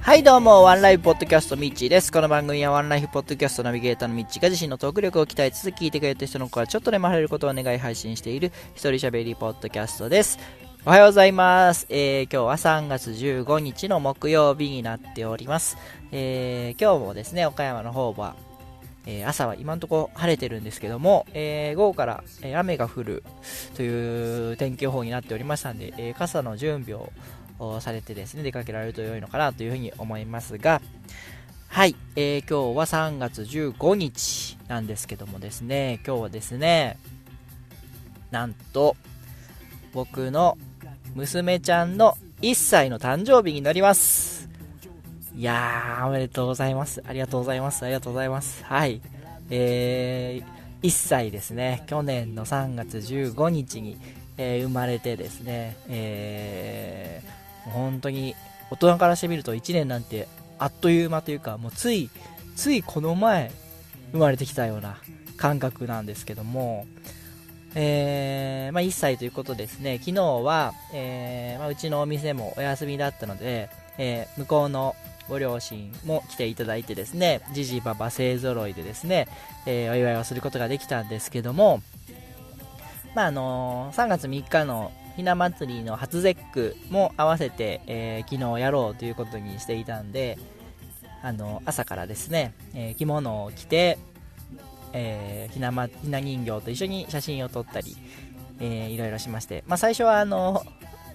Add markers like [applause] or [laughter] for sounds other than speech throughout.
はいどうも、ワンライフポッドキャストミッチーです。この番組はワンライフポッドキャストナビゲーターのミッチーが自身のトーク力を鍛えつつ聞いてくれた人の声はちょっとでも晴れることを願い配信している一人喋りポッドキャストです。おはようございます。えー、今日は3月15日の木曜日になっております。えー、今日もですね、岡山の方は、えー、朝は今のところ晴れてるんですけども、えー、午後から、え雨が降るという天気予報になっておりましたんで、え傘の準備をされてですね、出かけられると良いのかなというふうに思いますが、はい、えー、今日は3月15日なんですけどもですね、今日はですね、なんと、僕の娘ちゃんの1歳の誕生日になります。いやー、おめでとうございます。ありがとうございます。ありがとうございます。はい。えー、1歳ですね。去年の3月15日に、えー、生まれてですね、えー、本当に大人からしてみると1年なんてあっという間というかもうついついこの前生まれてきたような感覚なんですけども、えー、まあ、1歳ということですね昨日は、えー、まあ、うちのお店もお休みだったので、えー、向こうのご両親も来ていただいてですねじじばば勢ぞろいでですね、えお祝いをすることができたんですけどもまああの3月3日のひな祭りの初節句も合わせて、えー、昨日やろうということにしていたんで、あの朝からですね、え、着物を着て、え、ひなま、ひな人形と一緒に写真を撮ったり、えー、いろいろしまして、まあ、最初はあの、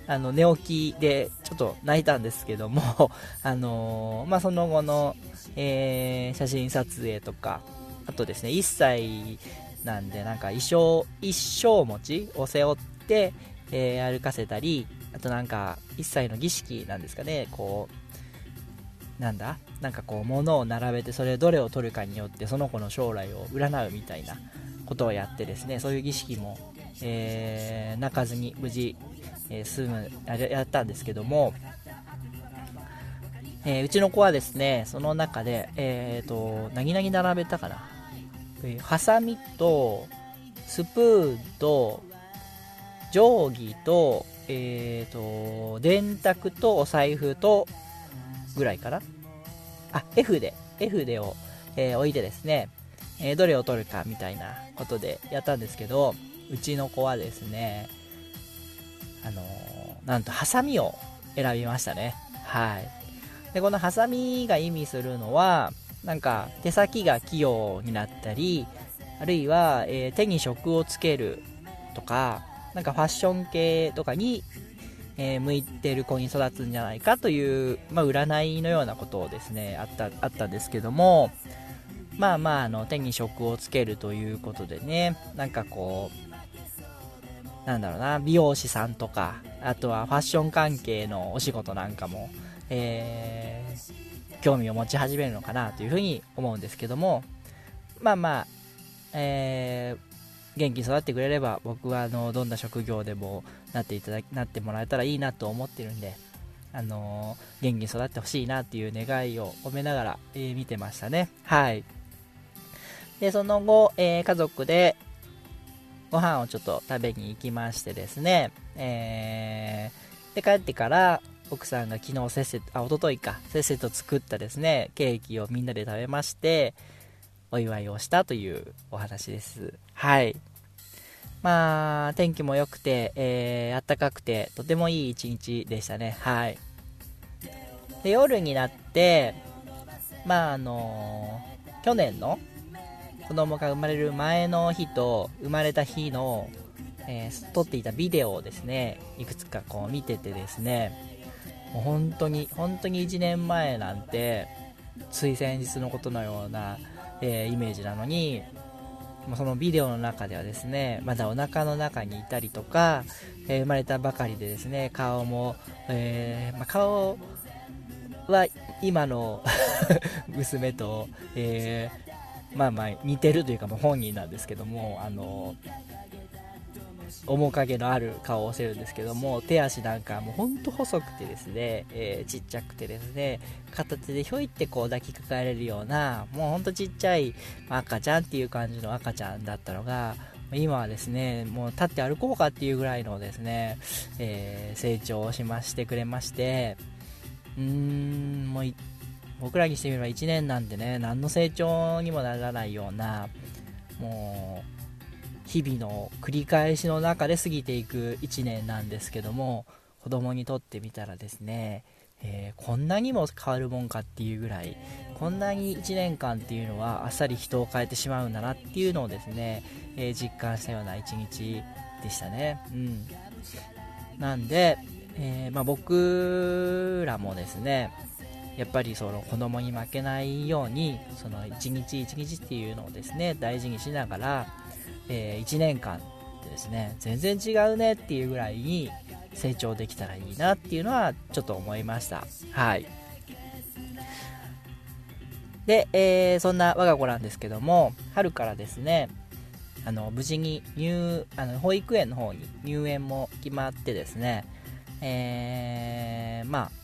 あの寝起きでちょっと泣いたんですけども [laughs] あのー、まあ、その後の、えー、写真撮影とか、あとですね、1歳なんで、なんか衣装、一生持ちを背負って、えー、歩かせたり、あとなんか、一切の儀式なんですかね、こう、なんだなんかこう、物を並べて、それどれを取るかによって、その子の将来を占うみたいなことをやってですね、そういう儀式も、えー、泣かずに無事、えー、済むや、やったんですけども、えー、うちの子はですね、その中で、えっ、ー、と、なぎなぎ並べたかな。ハサミと、スプーンと、定規と、えっ、ー、と、電卓とお財布と、ぐらいかな。あ、F で、F でを、えー、置いてですね、えー、どれを取るかみたいなことでやったんですけど、うちの子はですね、あのー、なんと、ハサミを選びましたね。はい。で、このハサミが意味するのは、なんか、手先が器用になったり、あるいは、えー、手に職をつけるとか、なんかファッション系とかに、えー、向いてる子に育つんじゃないかという、まあ、占いのようなことをですね、あった、あったんですけども、まあまあ、あの、手に職をつけるということでね、なんかこう、なんだろうな、美容師さんとか、あとはファッション関係のお仕事なんかも、えー、興味を持ち始めるのかなというふうに思うんですけども、まあまあ、えー、元気に育ってくれれば僕はあのどんな職業でもなっていただなってもらえたらいいなと思ってるんで、あのー、元気に育ってほしいなっていう願いを込めながら、えー、見てましたね。はい。で、その後、えー、家族でご飯をちょっと食べに行きましてですね、えー、で、帰ってから奥さんが昨日せっせ、あ、おとといか、せっせと作ったですね、ケーキをみんなで食べまして、お祝いをしたというお話です。はい。まあ、天気も良くて、えー、暖かくて、とてもいい一日でしたね。はい。で、夜になって、まあ、あのー、去年の子供が生まれる前の日と生まれた日の、えー、撮っていたビデオをですね、いくつかこう見ててですね、もう本当に、本当に1年前なんて、つい先日のことのようなえー、イメージなのに、そのビデオの中ではですね、まだお腹の中にいたりとか、えー、生まれたばかりでですね、顔も、えー、まあ、顔は今の [laughs] 娘と、えー、まあまあ似てるというか、もう本人なんですけども、あの面影のある顔をしてるんですけども手足なんかもうほんと細くてですね、えー、ちっちゃくてですね片手でひょいってこう抱きかかえれるようなもうほんとちっちゃい赤ちゃんっていう感じの赤ちゃんだったのが今はですね、もう立って歩こうかっていうぐらいのですね、えー、成長をしましてくれまして、うーん、もう僕らにしてみれば1年なんでね、何の成長にもならないような、もう、日々の繰り返しの中で過ぎていく1年なんですけども、子供にとってみたらですね、えー、こんなにも変わるもんかっていうぐらいこんなに1年間っていうのはあっさり人を変えてしまうんだなっていうのをですね、えー、実感したような一日でしたね。うん。なんで、えー、まあ、僕らもですねやっぱりその子供に負けないようにその一日一日っていうのをですね大事にしながら、え1年間でですね全然違うねっていうぐらいに成長できたらいいなっていうのはちょっと思いました。はい。で、えー、そんな我が子なんですけども春からですねあの無事に入あの保育園の方に入園も決まってですねえー、まあ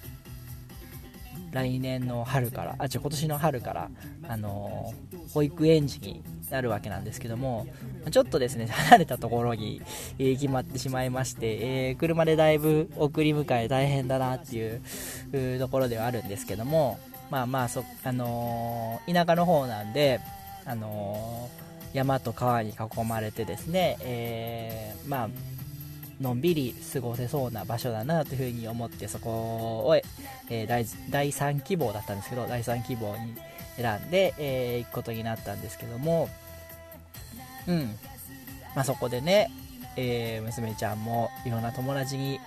来年の春からあ違う今年の春からあの保育園児になるわけなんですけどもちょっとですね [laughs] 離れたところに、えー、決まってしまいまして、えー、車でだいぶ送り迎え大変だなっていうところではあるんですけどもまあまあそ、あのー、田舎の方なんで、あの山と川に囲まれてですね、えまあのんびり過ごせそうな場所だなというふうに思ってそこを、えー、第第3希望だったんですけど第3希望に選んで、えー、行くことになったんですけどもうん。まあそこでね、えー、娘ちゃんもいろんな友達に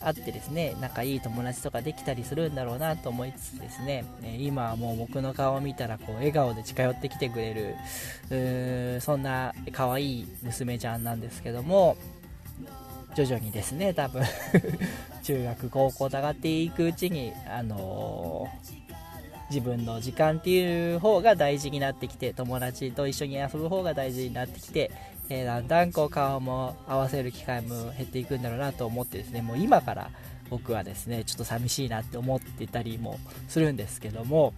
会ってですね仲いい友達とかできたりするんだろうなと思いつつですね、え今はもう僕の顔を見たらこう笑顔で近寄ってきてくれるそんな可愛い娘ちゃんなんですけども徐々にですね多分。[laughs] 中学高校と上がっていくうちにあのー、自分の時間っていう方が大事になってきて友達と一緒に遊ぶ方が大事になってきて、えー、だんだんこう顔も合わせる機会も減っていくんだろうなと思ってですねもう今から僕はですねちょっと寂しいなって思ってたりもするんですけども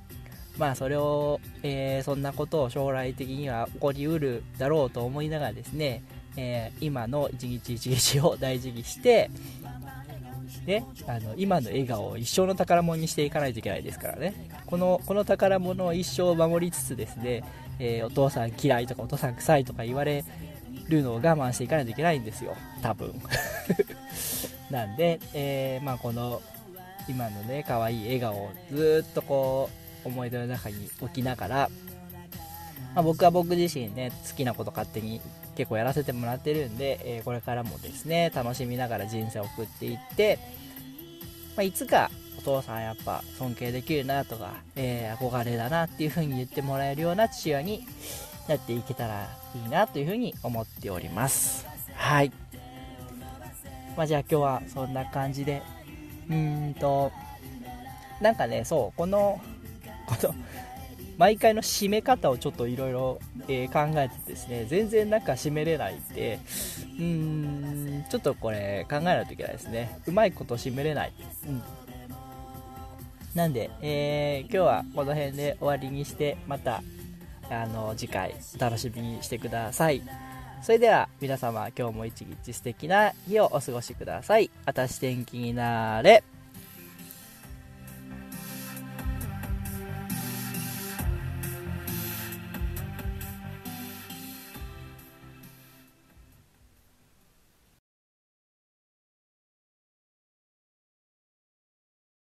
まあそれを、えー、そんなことを将来的には起こりうるだろうと思いながらですねえー、今の一日一日を大事にして、ね、あの今の笑顔を一生の宝物にしていかないといけないですからね。このこの宝物を一生守りつつですね、えー、お父さん嫌いとかお父さん臭いとか言われるのを我慢していかないといけないんですよ。多分。[laughs] なんで、えー、まあ、この今のね可愛い笑顔をずっとこう思い出の中に置きながら、まあ、僕は僕自身ね好きなこと勝手に結構やらせてもらってるんで、えー、これからもですね、楽しみながら人生を送っていって、まあ、いつかお父さんやっぱ尊敬できるなとか、えー、憧れだなっていう風に言ってもらえるような父親になっていけたらいいなという風に思っております。はい。まあ、じゃあ今日はそんな感じで、うーんと、なんかね、そう、この、この、毎回の締め方をちょっといろいろ考えてですね、全然なんか締めれないんで、うーん、ちょっとこれ考えないといけないですね。うまいこと締めれない。うん。なんで、えー、今日はこの辺で終わりにして、また、あの、次回、楽しみにしてください。それでは、皆様、今日も一日素敵な日をお過ごしください。あたし天気になれ。